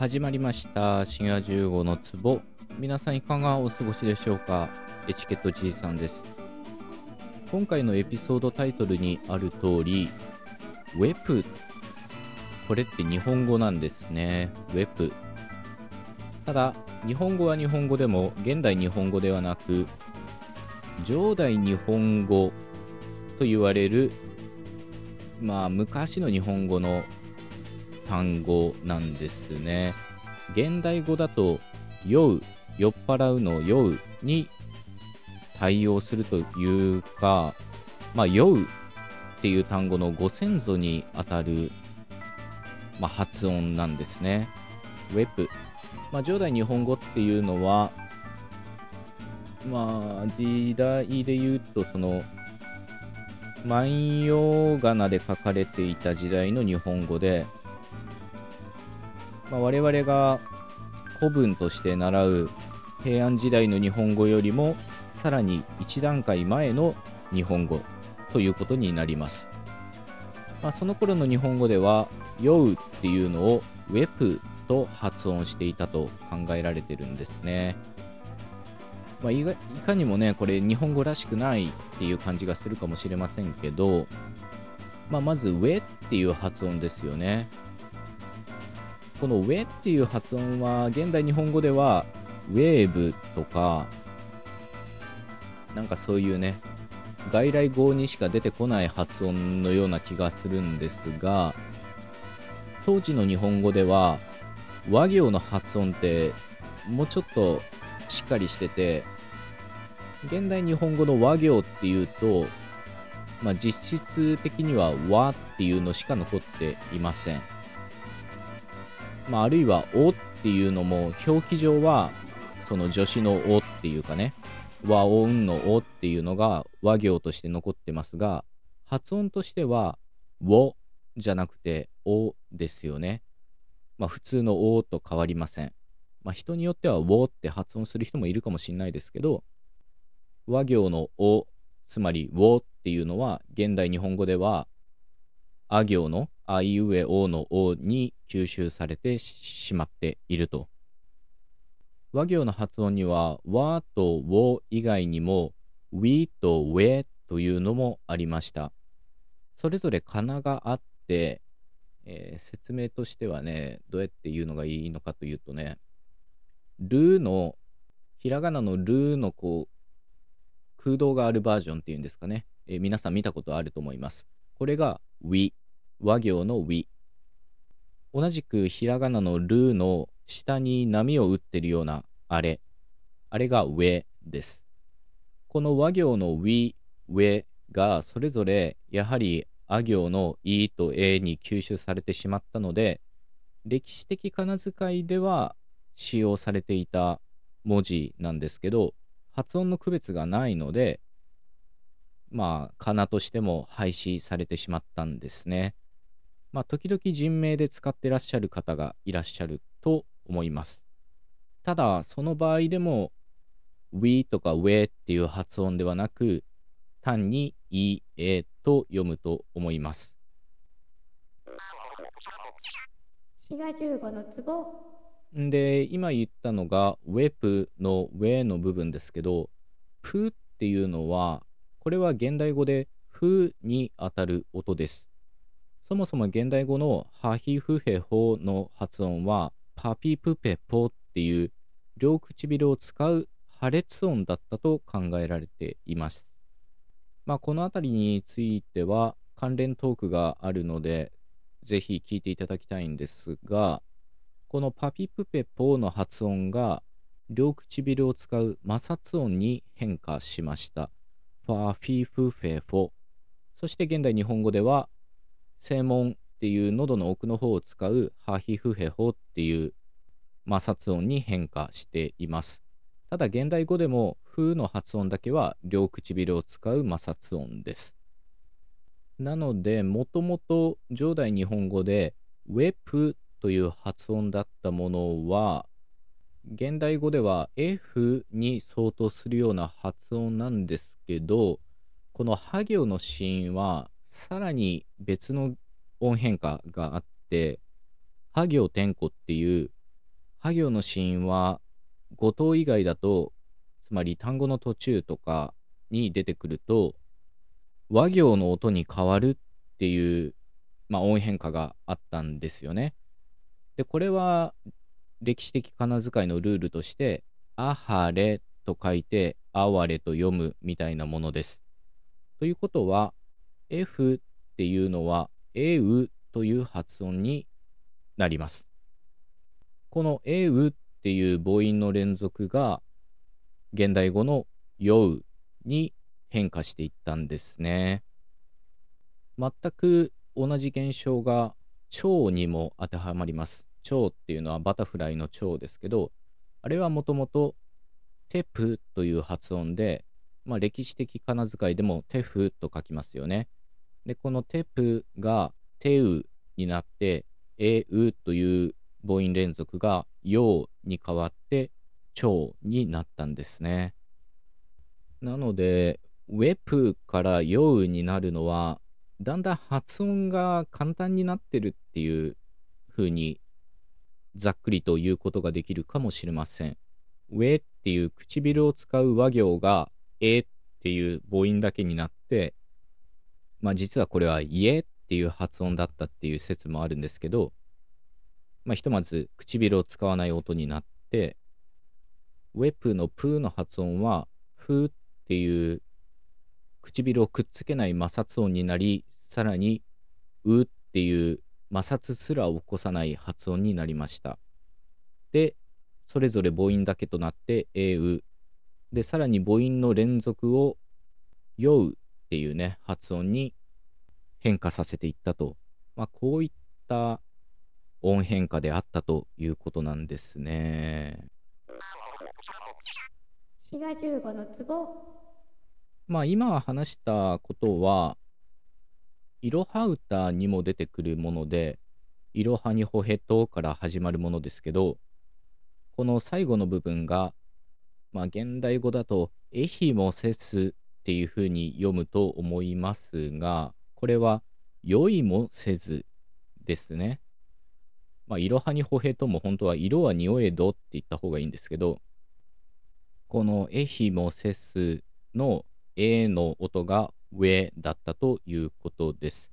始まりました。深夜15の壺。皆さんいかがお過ごしでしょうか？エチケットじいさんです。今回のエピソードタイトルにある通りウェプ。これって日本語なんですね。ウェプ。ただ日本語は日本語でも現代日本語ではなく上代日本語と言われるまあ昔の日本語の単語なんですね。現代語だと、酔う、酔っ払うの酔うに対応するというか、まあ、酔うっていう単語のご先祖にあたる、まあ、発音なんですね。ウェプ。まあ、上代日本語っていうのは、まあ、時代で言うと、その、万葉仮名で書かれていた時代の日本語で、まあ、我々が古文として習う平安時代の日本語よりもさらに1段階前の日本語ということになります、まあ、その頃の日本語では「酔う」っていうのを「ウェプ」と発音していたと考えられてるんですね、まあ、いかにもねこれ日本語らしくないっていう感じがするかもしれませんけど、まあ、まず「ウェ」っていう発音ですよね。このウェっていう発音は現代日本語ではウェーブとかなんかそういうね外来語にしか出てこない発音のような気がするんですが当時の日本語では和行の発音ってもうちょっとしっかりしてて現代日本語の和行っていうと、まあ、実質的には和っていうのしか残っていません。まあ、あるいは「お」っていうのも表記上はその助詞の「お」っていうかね和音の「お」っていうのが和行として残ってますが発音としては「お」じゃなくて「お」ですよね。まあ普通の「お」と変わりません。まあ人によっては「お」って発音する人もいるかもしれないですけど和行の「お」つまり「お」っていうのは現代日本語ではあ行のあいうえおのおに吸収されてしまっていると。和行の発音には和とを以外にもウィとウェというのもありました。それぞれかながあって、えー、説明としてはね、どうやって言うのがいいのかというとね、ルーの、ひらがなのルーのこう、空洞があるバージョンっていうんですかね、えー、皆さん見たことあると思います。これがウィ和行のウィ。同じくひらがなのルーの下に波を打ってるようなあれ。あれがウェです。この和行のウィ、ウェがそれぞれやはりあ行のイと A に吸収されてしまったので、歴史的仮名遣いでは使用されていた文字なんですけど、発音の区別がないので、まあ、仮名としても廃止されてしまったんですね。まあ、時々人名で使ってらっしゃる方がいらっしゃると思います。ただ、その場合でも、we とか we っていう発音ではなく、単に e、a と読むと思います。で、今言ったのが web の we の部分ですけど、プっていうのは、これは現代語でフにあたる音です。そもそも現代語のハヒフヘホの発音はパピプペポっていう両唇を使う破裂音だったと考えられています。まあ、この辺りについては関連トークがあるので、ぜひ聞いていただきたいんですが、このパピプペポの発音が両唇を使う摩擦音に変化しました。ファフィフフェフォ。そして現代日本語では正門っていう喉の奥の方を使うハヒフヘホっていう摩擦音に変化しています。ただ現代語でもフの発音だけは両唇を使う摩擦音です。なので、もともと上代日本語でウェプという発音だったものは、現代語では F に相当するような発音なんですけど、このハ行の子音はさらに別の音変化があって、ハ行天子っていうハ行の子音は語頭以外だと、つまり単語の途中とかに出てくると、和行の音に変わるっていう、まあ、音変化があったんですよね。で、これは歴史的仮名遣いのルールとして、あはれと書いて、あわれと読むみたいなものです。ということは、F っていうのは、えうという発音になります。このえうっていう母音の連続が、現代語の酔うに変化していったんですね。全く同じ現象が蝶にも当てはまります。蝶っていうのはバタフライの蝶ですけど、あれはもともとテプという発音で、まあ、歴史的仮名遣いでもテフと書きますよね。で、このテプがテウになって、エウという母音連続がヨウに変わって蝶になったんですね。なので、ウェプからヨウになるのは、だんだん発音が簡単になってるっていう風にざっくりと言うことができるかもしれません。ウェっていう唇を使う和行がえっていう母音だけになって、まあ実はこれは家っていう発音だったっていう説もあるんですけど、まあひとまず唇を使わない音になって、ウェプのプーの発音は、フーっていう唇をくっつけない摩擦音になり、さらに、うっていう摩擦すら起こさない発音になりました。で、それぞれ母音だけとなって、えう。で、さらに母音の連続を、ようっていうね、発音に変化させていったと。まあ、こういった音変化であったということなんですね。滋賀15の壺まあ今話したことは、いろは歌にも出てくるもので、いろはにほへとから始まるものですけど、この最後の部分が、まあ現代語だと、えひもせすっていう風に読むと思いますが、これは、よいもせずですね。まあ、いろはにほへとも本当は色は匂えどって言った方がいいんですけど、このえひもせすの A の音が上だったということです。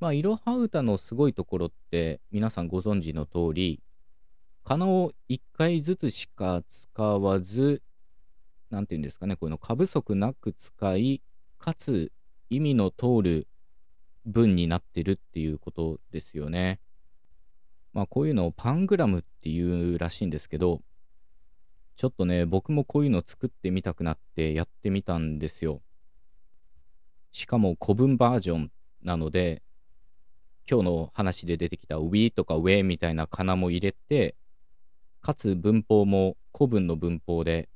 まあ、いろは歌のすごいところって皆さんご存知の通り、仮名を1回ずつしか使わず、なんていうんですかね、こういうの過不足なく使い、かつ意味の通る文になってるっていうことですよね。まあこういうのをパングラムっていうらしいんですけど、ちょっとね、僕もこういうの作ってみたくなってやってみたんですよ。しかも古文バージョンなので、今日の話で出てきた we とか we みたいな仮名も入れて、かつ文法も古文の文法で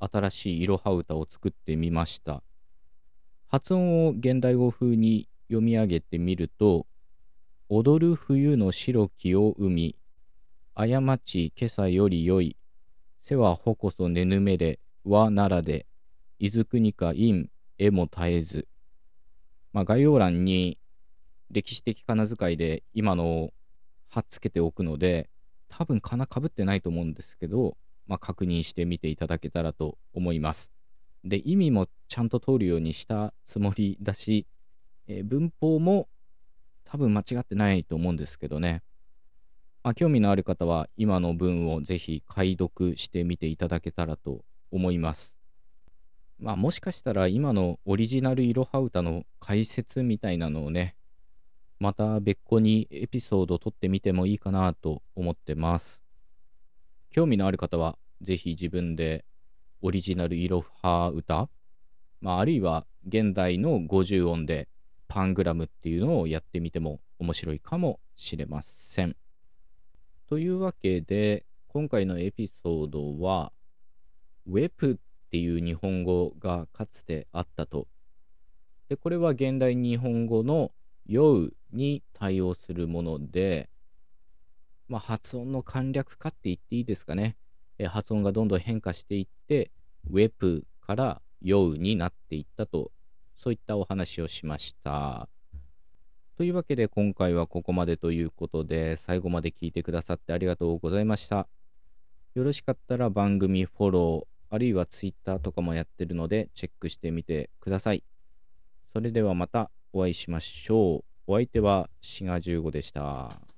新しいいろは歌を作ってみました。発音を現代語風に読み上げてみると、踊る冬の白きを海、過ち今朝より良い、せはほこそねぬめれ、わならで、いずくにかいん、えも絶えず。まあ、概要欄に歴史的仮名遣いで今のを貼っつけておくので、多分仮名かぶってないと思うんですけど、まあ、確認してみていただけたらと思います。で、意味もちゃんと通るようにしたつもりだし、えー、文法も多分間違ってないと思うんですけどね。まあ、興味のある方は今の文をぜひ解読してみていただけたらと思います。まあもしかしたら今のオリジナルいろは歌の解説みたいなのをね、また別個にエピソード撮ってみてもいいかなと思ってます。興味のある方はぜひ自分でオリジナルいろは歌、まあ、あるいは現代の50音でパングラムっていうのをやってみても面白いかもしれません。というわけで、今回のエピソードは、ウェプっていう日本語がかつてあったと。で、これは現代日本語の酔うに対応するもので、まあ、発音の簡略化って言っていいですかね。え発音がどんどん変化していって、ウェプから酔うになっていったと、そういったお話をしました。というわけで今回はここまでということで最後まで聞いてくださってありがとうございました。よろしかったら番組フォロー、あるいは Twitter とかもやってるのでチェックしてみてください。それではまたお会いしましょう。お相手はシガ15でした。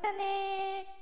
またね